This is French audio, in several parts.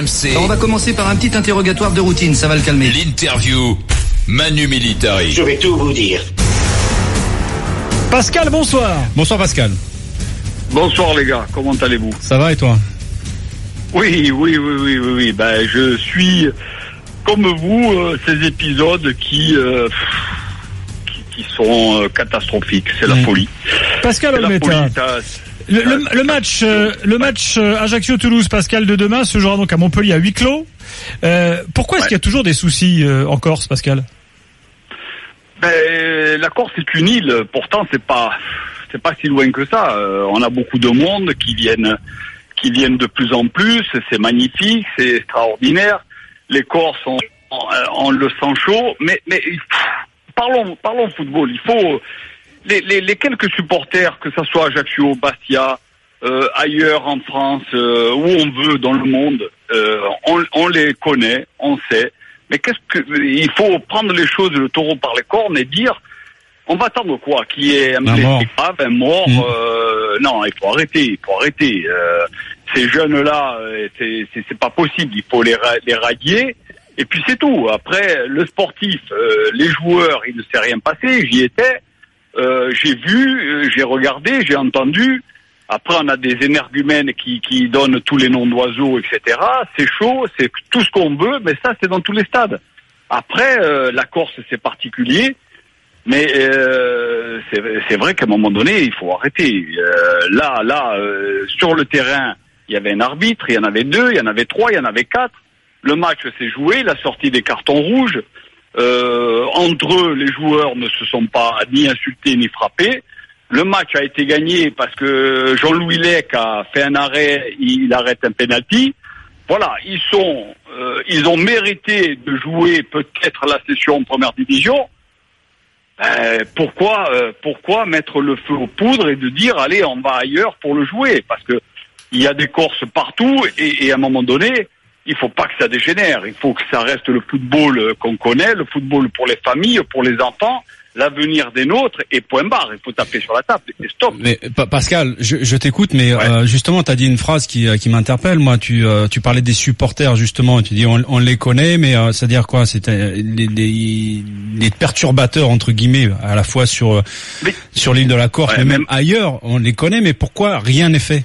RMC. on va commencer par un petit interrogatoire de routine, ça va le calmer. L'interview. Manu Militari. Je vais tout vous dire. Pascal, bonsoir. Bonsoir Pascal. Bonsoir les gars, comment allez-vous? Ça va et toi? Oui, oui, oui, oui, oui, oui. Ben, je suis comme vous euh, ces épisodes qui euh, qui, qui sont euh, catastrophiques. C'est la folie. Pascal Olmeta. Le, le- le match, euh, le match euh, Ajaccio-Toulouse, Pascal de demain se jouera donc à Montpellier à huis clos. Euh, pourquoi est-ce Ouais. qu'il y a toujours des soucis en Corse, Pascal? Ben, la Corse est une île. Pourtant, c'est pas c'est pas si loin que ça. On a beaucoup de monde qui viennent qui viennent de plus en plus. C'est magnifique, c'est extraordinaire. Les Corses ont, ont, ont le sang chaud. Mais mais pff, parlons parlons football. Il faut les, les, les quelques supporters, que ce soit Ajaccio, Bastia, euh, ailleurs en France, euh, où on veut dans le monde, euh, on, on les connaît, on sait. Mais qu'est-ce que il faut prendre les choses le taureau par les cornes et dire on va attendre quoi Qui est un Un blessé grave, un mort Mm. euh, Non, il faut arrêter, il faut arrêter. Euh, ces jeunes-là, euh, c'est pas possible. Il faut les, ra- les radier. Et puis c'est tout. Après, le sportif, euh, les joueurs, il ne s'est rien passé. J'y étais. Euh, j'ai vu, euh, j'ai regardé, j'ai entendu. Après, on a des énergumènes qui, qui donnent tous les noms d'oiseaux, etc. C'est chaud, c'est tout ce qu'on veut, mais ça, c'est dans tous les stades. Après, euh, la Corse, c'est particulier, mais euh, c'est vrai qu'à un moment donné, il faut arrêter. Là, là, sur le terrain, il y avait un arbitre, il y en avait deux, il y en avait trois, il y en avait quatre. Le match s'est joué, la sortie des cartons rouges. Euh, entre eux, les joueurs ne se sont pas ni insultés ni frappés. Le match a été gagné parce que Jean-Louis Lec a fait un arrêt, il arrête un penalty. Voilà, ils sont, euh, ils ont mérité de jouer peut-être la session en première division. Euh, pourquoi, euh, pourquoi mettre le feu aux poudres et de dire allez, on va ailleurs pour le jouer? Parce que il y a des Corses partout et, et à un moment donné, il faut pas que ça dégénère. Il faut que ça reste le football euh, qu'on connaît, le football pour les familles, pour les enfants, l'avenir des nôtres et point barre. Il faut taper sur la table et stop. Mais Pa- Pascal, je, je t'écoute, mais Ouais. euh, justement, tu as dit une phrase qui, euh, qui m'interpelle. Moi, tu, euh, tu parlais des supporters justement. Tu dis on, on les connaît, mais euh, c'est à dire quoi C'était les, les, les perturbateurs entre guillemets à la fois sur Mais- sur l'île de la Corse, Ouais, mais même même- ailleurs. On les connaît, mais pourquoi rien n'est fait?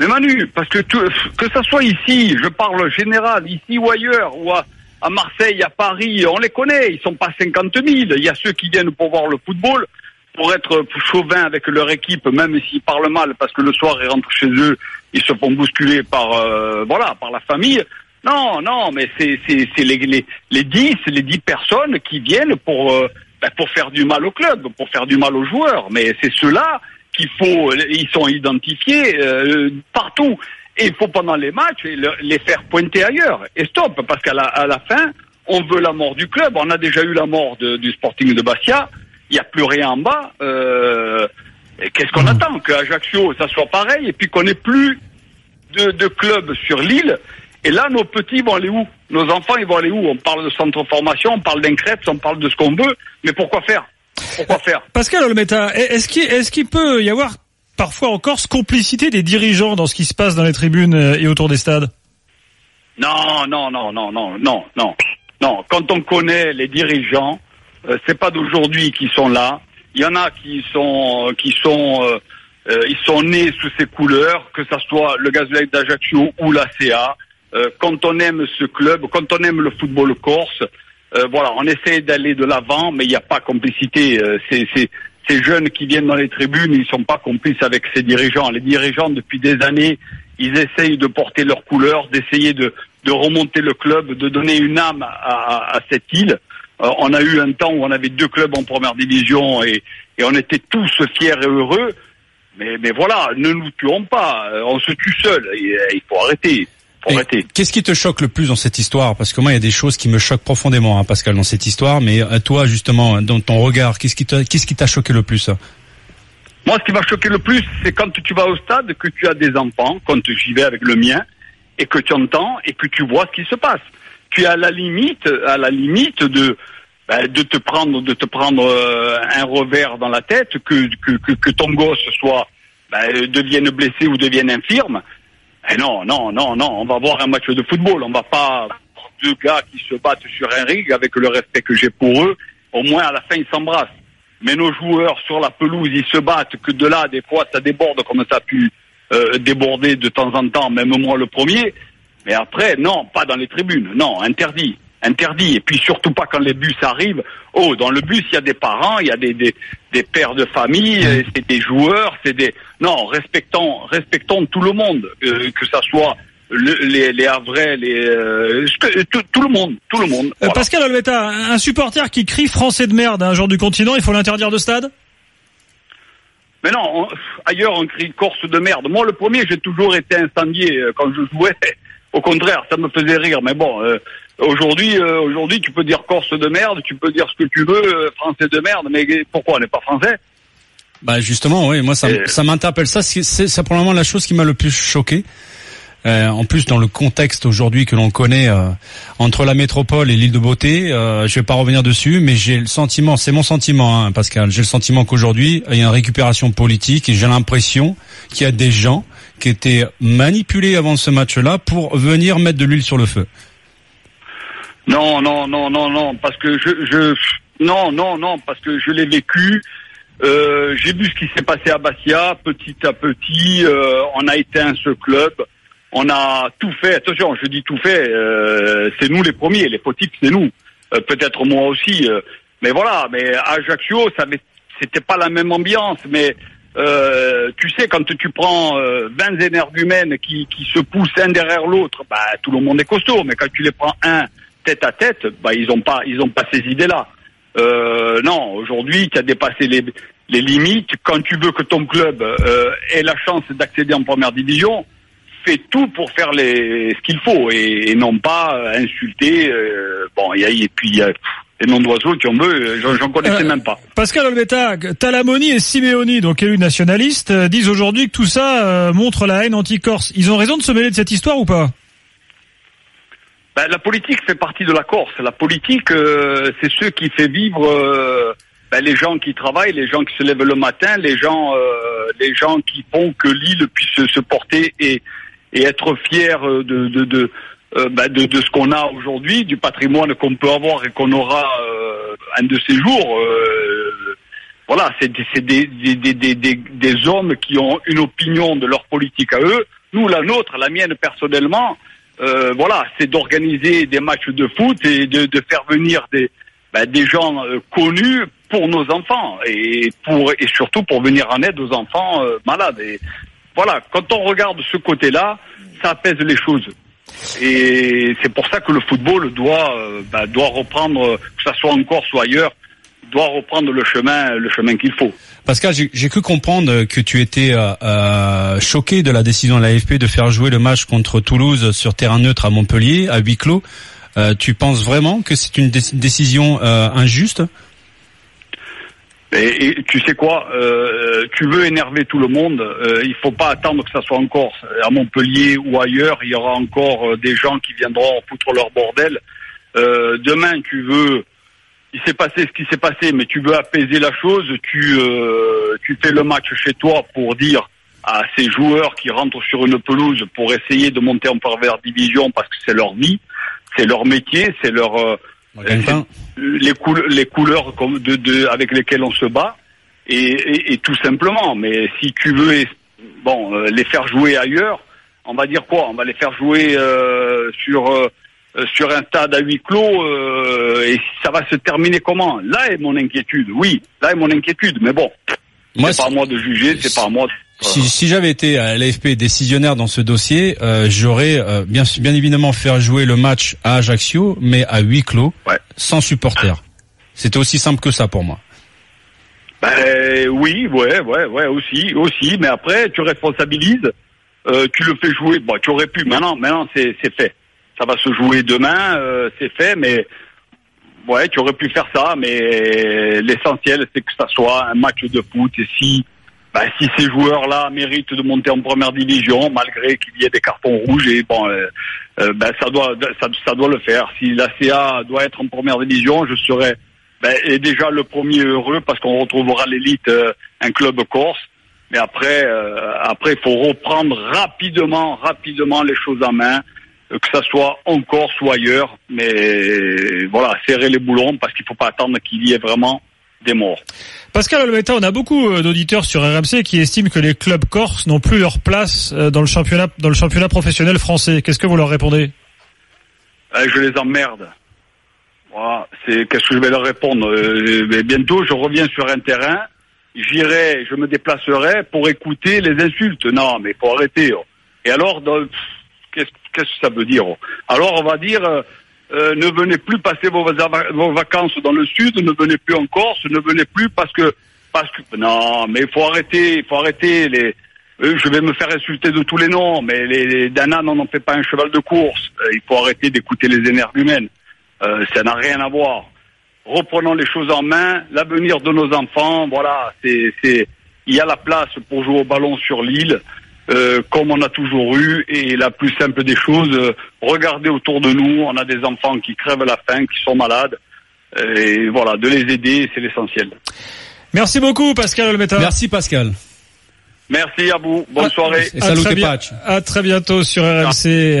Mais Manu, parce que tout- que ça soit ici, je parle général, ici ou ailleurs, ou à, Marseille, à Paris, on les connaît, ils sont pas 50 000. Il y a ceux qui viennent pour voir le football, pour être chauvin avec leur équipe, même s'ils parlent mal, parce que le soir ils rentrent chez eux, ils se font bousculer par euh, voilà par la famille. Non, non, mais c'est c'est c'est les, les les 10, les 10 personnes qui viennent pour euh, ben, pour faire du mal au club, pour faire du mal aux joueurs. Mais c'est ceux-là qu'il faut, ils sont identifiés euh, partout. Et il faut pendant les matchs le- les faire pointer ailleurs. Et stop, parce qu'à la, à la fin, on veut la mort du club. On a déjà eu la mort de- du Sporting de Bastia. Il n'y a plus rien en bas. Euh, Qu'est-ce qu'on attend Que Ajaccio, ça soit pareil, et puis qu'on n'ait plus de, de clubs sur l'île. Et là, nos petits vont aller où? Nos enfants, ils vont aller où? On parle de centre de formation, on parle d'incrètes, on parle de ce qu'on veut. Mais pourquoi faire? Pourquoi faire Pascal Olmeta, est-ce qu'il est-ce qu'il peut y avoir parfois en Corse complicité des dirigeants dans ce qui se passe dans les tribunes euh, et autour des stades? Non, non, non, non, non, non, non, non. Quand on connaît les dirigeants, euh, c'est pas d'aujourd'hui qui sont là. Il y en a qui sont, euh, qui sont, euh, euh, ils sont nés sous ces couleurs, que ça soit le Gazelle d'Ajaccio ou la CA. Euh, quand on aime ce club, quand on aime le football corse, euh, voilà, on essaie d'aller de l'avant, mais il n'y a pas complicité. Euh, c'est, ces jeunes qui viennent dans les tribunes, ils sont pas complices avec ces dirigeants. Les dirigeants, depuis des années, ils essayent de porter leurs couleurs, d'essayer de, remonter le club, de donner une âme à, cette île. Euh, on a eu un temps où on avait deux clubs en première division et, on était tous fiers et heureux. Mais, mais voilà, ne nous tuons pas. Euh, On se tue seul. Il faut arrêter. Qu'est-ce qui te choque le plus dans cette histoire? Parce que moi, il y a des choses qui me choquent profondément, hein, Pascal, dans cette histoire. Mais euh, toi, justement, dans ton regard, qu'est-ce qui t'a qu'est-ce qui t'a choqué le plus? Moi, ce qui m'a choqué le plus, c'est quand tu vas au stade, que tu as des enfants, quand j'y vais avec le mien, et que tu entends et que tu vois ce qui se passe. Tu es à la limite, à la limite de ben, de te prendre, de te prendre euh, un revers dans la tête, que que, que, que ton gosse soit ben, devienne blessé ou devienne infirme. Eh non, non, non, non, on va voir un match de football. On va pas deux gars qui se battent sur un ring avec le respect que j'ai pour eux. Au moins à la fin ils s'embrassent. Mais nos joueurs sur la pelouse, ils se battent que de là, des fois ça déborde comme ça a pu euh, déborder de temps en temps, même moi le premier. Mais après, non, pas dans les tribunes, non, interdit, interdit. Et puis surtout pas quand les bus arrivent. Oh, dans le bus, il y a des parents, il y a des, des, des pères de famille, c'est des joueurs, c'est des... Non, respectons, respectons tout le monde, euh, que ça soit le- les, les Havrais, les... euh, que- tout, tout le monde, tout le monde. Euh, Voilà. Pascal Olveta, un supporter qui crie français de merde à un joueur du continent, il faut l'interdire de stade? Mais non, on- ailleurs on crie Corse de merde. Moi, le premier, j'ai toujours été incendié euh, quand je jouais. Au contraire, ça me faisait rire. Mais bon, euh, aujourd'hui, euh, aujourd'hui, tu peux dire Corse de merde, tu peux dire ce que tu veux, euh, français de merde. Mais pourquoi on n'est pas français? Bah justement, oui, moi ça, ça m'interpelle. Ça, c'est probablement la chose qui m'a le plus choqué. Euh, en plus, dans le contexte aujourd'hui que l'on connaît euh, entre la métropole et l'île de Beauté, euh, je vais pas revenir dessus, mais j'ai le sentiment, c'est mon sentiment, hein, Pascal. J'ai le sentiment qu'aujourd'hui il y a une récupération politique et j'ai l'impression qu'il y a des gens qui étaient manipulés avant ce match-là pour venir mettre de l'huile sur le feu. Non, non, non, non, non, parce que je, je non, non, non, parce que je l'ai vécu. Euh, j'ai vu ce qui s'est passé à Bastia, petit à petit. euh, on a éteint ce club. On a tout fait. Attention, je dis tout fait. euh, c'est nous les premiers, les fautifs, c'est nous. Peut-être moi aussi. mais voilà. Mais à Ajaccio, ça, c'était pas la même ambiance. Mais tu sais, quand tu prends euh, 20 énergumènes qui, se poussent un derrière l'autre, bah tout le monde est costaud. Mais quand tu les prends un tête à tête, bah ils ont pas, ils pas ces idées-là. Euh, non, aujourd'hui, tu as dépassé les, les limites. Quand tu veux que ton club euh, ait la chance d'accéder en première division, fais tout pour faire les, ce qu'il faut et, et non pas euh, insulter. euh, bon, il y a, et puis les noms d'oiseaux, tu en veux, j'en, connaissais Euh, même pas. Pascal Olveta, Talamoni et Simeoni, donc élus nationalistes, euh, disent aujourd'hui que tout ça euh, montre la haine anti-corse. Ils ont raison de se mêler de cette histoire ou pas? Ben, la politique fait partie de la Corse. La politique, euh, c'est ceux qui fait vivre euh, ben, les gens qui travaillent, les gens qui se lèvent le matin, les gens, euh, les gens qui font que l'île puisse se porter et, et être fier de de de, euh, ben, de, de ce qu'on a aujourd'hui, du patrimoine qu'on peut avoir et qu'on aura euh, un de ces jours. voilà, c'est des, des, des, des hommes qui ont une opinion de leur politique à eux. Nous, la nôtre, la mienne personnellement, euh, voilà, c'est d'organiser des matchs de foot et de, de faire venir des, ben, des gens euh, connus pour nos enfants et pour et surtout pour venir en aide aux enfants euh, malades. Et voilà, quand on regarde ce côté-là, ça apaise les choses. Et c'est pour ça que le football doit euh, ben, doit reprendre, que ça soit en Corse ou ailleurs, doit reprendre le chemin le chemin qu'il faut. Pascal, j'ai cru comprendre que tu étais euh, euh, choqué de la décision de l'AFP de faire jouer le match contre Toulouse sur terrain neutre à Montpellier, à huis clos. Euh, tu penses vraiment que c'est une dé- décision euh, injuste? Et, et tu sais quoi, euh, tu veux énerver tout le monde, euh, il faut pas attendre que ça soit en Corse, à Montpellier ou ailleurs, il y aura encore euh, des gens qui viendront foutre leur bordel. Euh, demain, tu veux, il s'est passé ce qui s'est passé, mais tu veux apaiser la chose, tu euh, tu fais le match chez toi pour dire à ces joueurs qui rentrent sur une pelouse pour essayer de monter en première division parce que c'est leur vie, c'est leur métier, c'est leur euh, les, coul- les couleurs de, de, avec lesquelles on se bat et, et, et tout simplement. Mais si tu veux bon euh, les faire jouer ailleurs, on va dire quoi? On va les faire jouer euh, sur euh, sur un stade à huis clos euh, et ça va se terminer comment? Là est mon inquiétude. Oui, là est mon inquiétude. Mais bon, c'est pas à moi de juger, c'est pas à moi. De... Si, si j'avais été à l'AFP décisionnaire dans ce dossier, euh, j'aurais euh, bien, bien évidemment fait jouer le match à Ajaccio, mais à huis clos, Ouais. sans supporters. C'était aussi simple que ça pour moi. Ben oui, ouais, ouais, ouais, aussi, aussi. Mais après, tu responsabilises, euh, tu le fais jouer. Bon, tu aurais pu. Maintenant, maintenant, c'est fait. Ça va se jouer demain, euh, c'est fait. Mais ouais, tu aurais pu faire ça. Mais l'essentiel, c'est que ça soit un match de foot. Et si, ben, si ces joueurs-là méritent de monter en première division, malgré qu'il y ait des cartons rouges, et bon, euh, euh, ben ça doit, ça, doit le faire. Si la CA doit être en première division, je serais est déjà le premier heureux parce qu'on retrouvera l'élite, un club corse. Mais après, après, il faut reprendre rapidement, rapidement les choses en main, que ça soit en Corse ou ailleurs. Mais voilà, serrer les boulons parce qu'il faut pas attendre qu'il y ait vraiment des morts. Pascal Olmeta, on a beaucoup euh, d'auditeurs sur RMC qui estiment que les clubs corses n'ont plus leur place euh, dans le championnat, dans le championnat professionnel français. Qu'est-ce que vous leur répondez? Euh, je les emmerde. Voilà, c'est qu'est-ce que je vais leur répondre? Euh, Bientôt, je reviens sur un terrain, j'irai, je me déplacerai pour écouter les insultes. Non, mais faut arrêter. oh. Et alors, dans- qu'est-ce que ça veut dire Alors, on va dire, euh, euh, ne venez plus passer vos, vos vacances dans le sud, ne venez plus en Corse, ne venez plus parce que, parce que, non, mais il faut arrêter, il faut arrêter les. euh, je vais me faire insulter de tous les noms, mais les, les d'un âne, on n'en fait pas un cheval de course. Euh, il faut arrêter d'écouter les énergumènes. Euh, ça n'a rien à voir. Reprenons les choses en main. L'avenir de nos enfants, voilà, c'est, il y a la place pour jouer au ballon sur l'île, euh, comme on a toujours eu. Et la plus simple des choses, euh, regardez autour de nous, on a des enfants qui crèvent la faim, qui sont malades. Euh, Et voilà, de les aider, c'est l'essentiel. Merci beaucoup Pascal Olmeta. Merci Pascal. Merci à vous. Bonne Ah, soirée. Et À salut très, bien- à très bientôt sur RMC.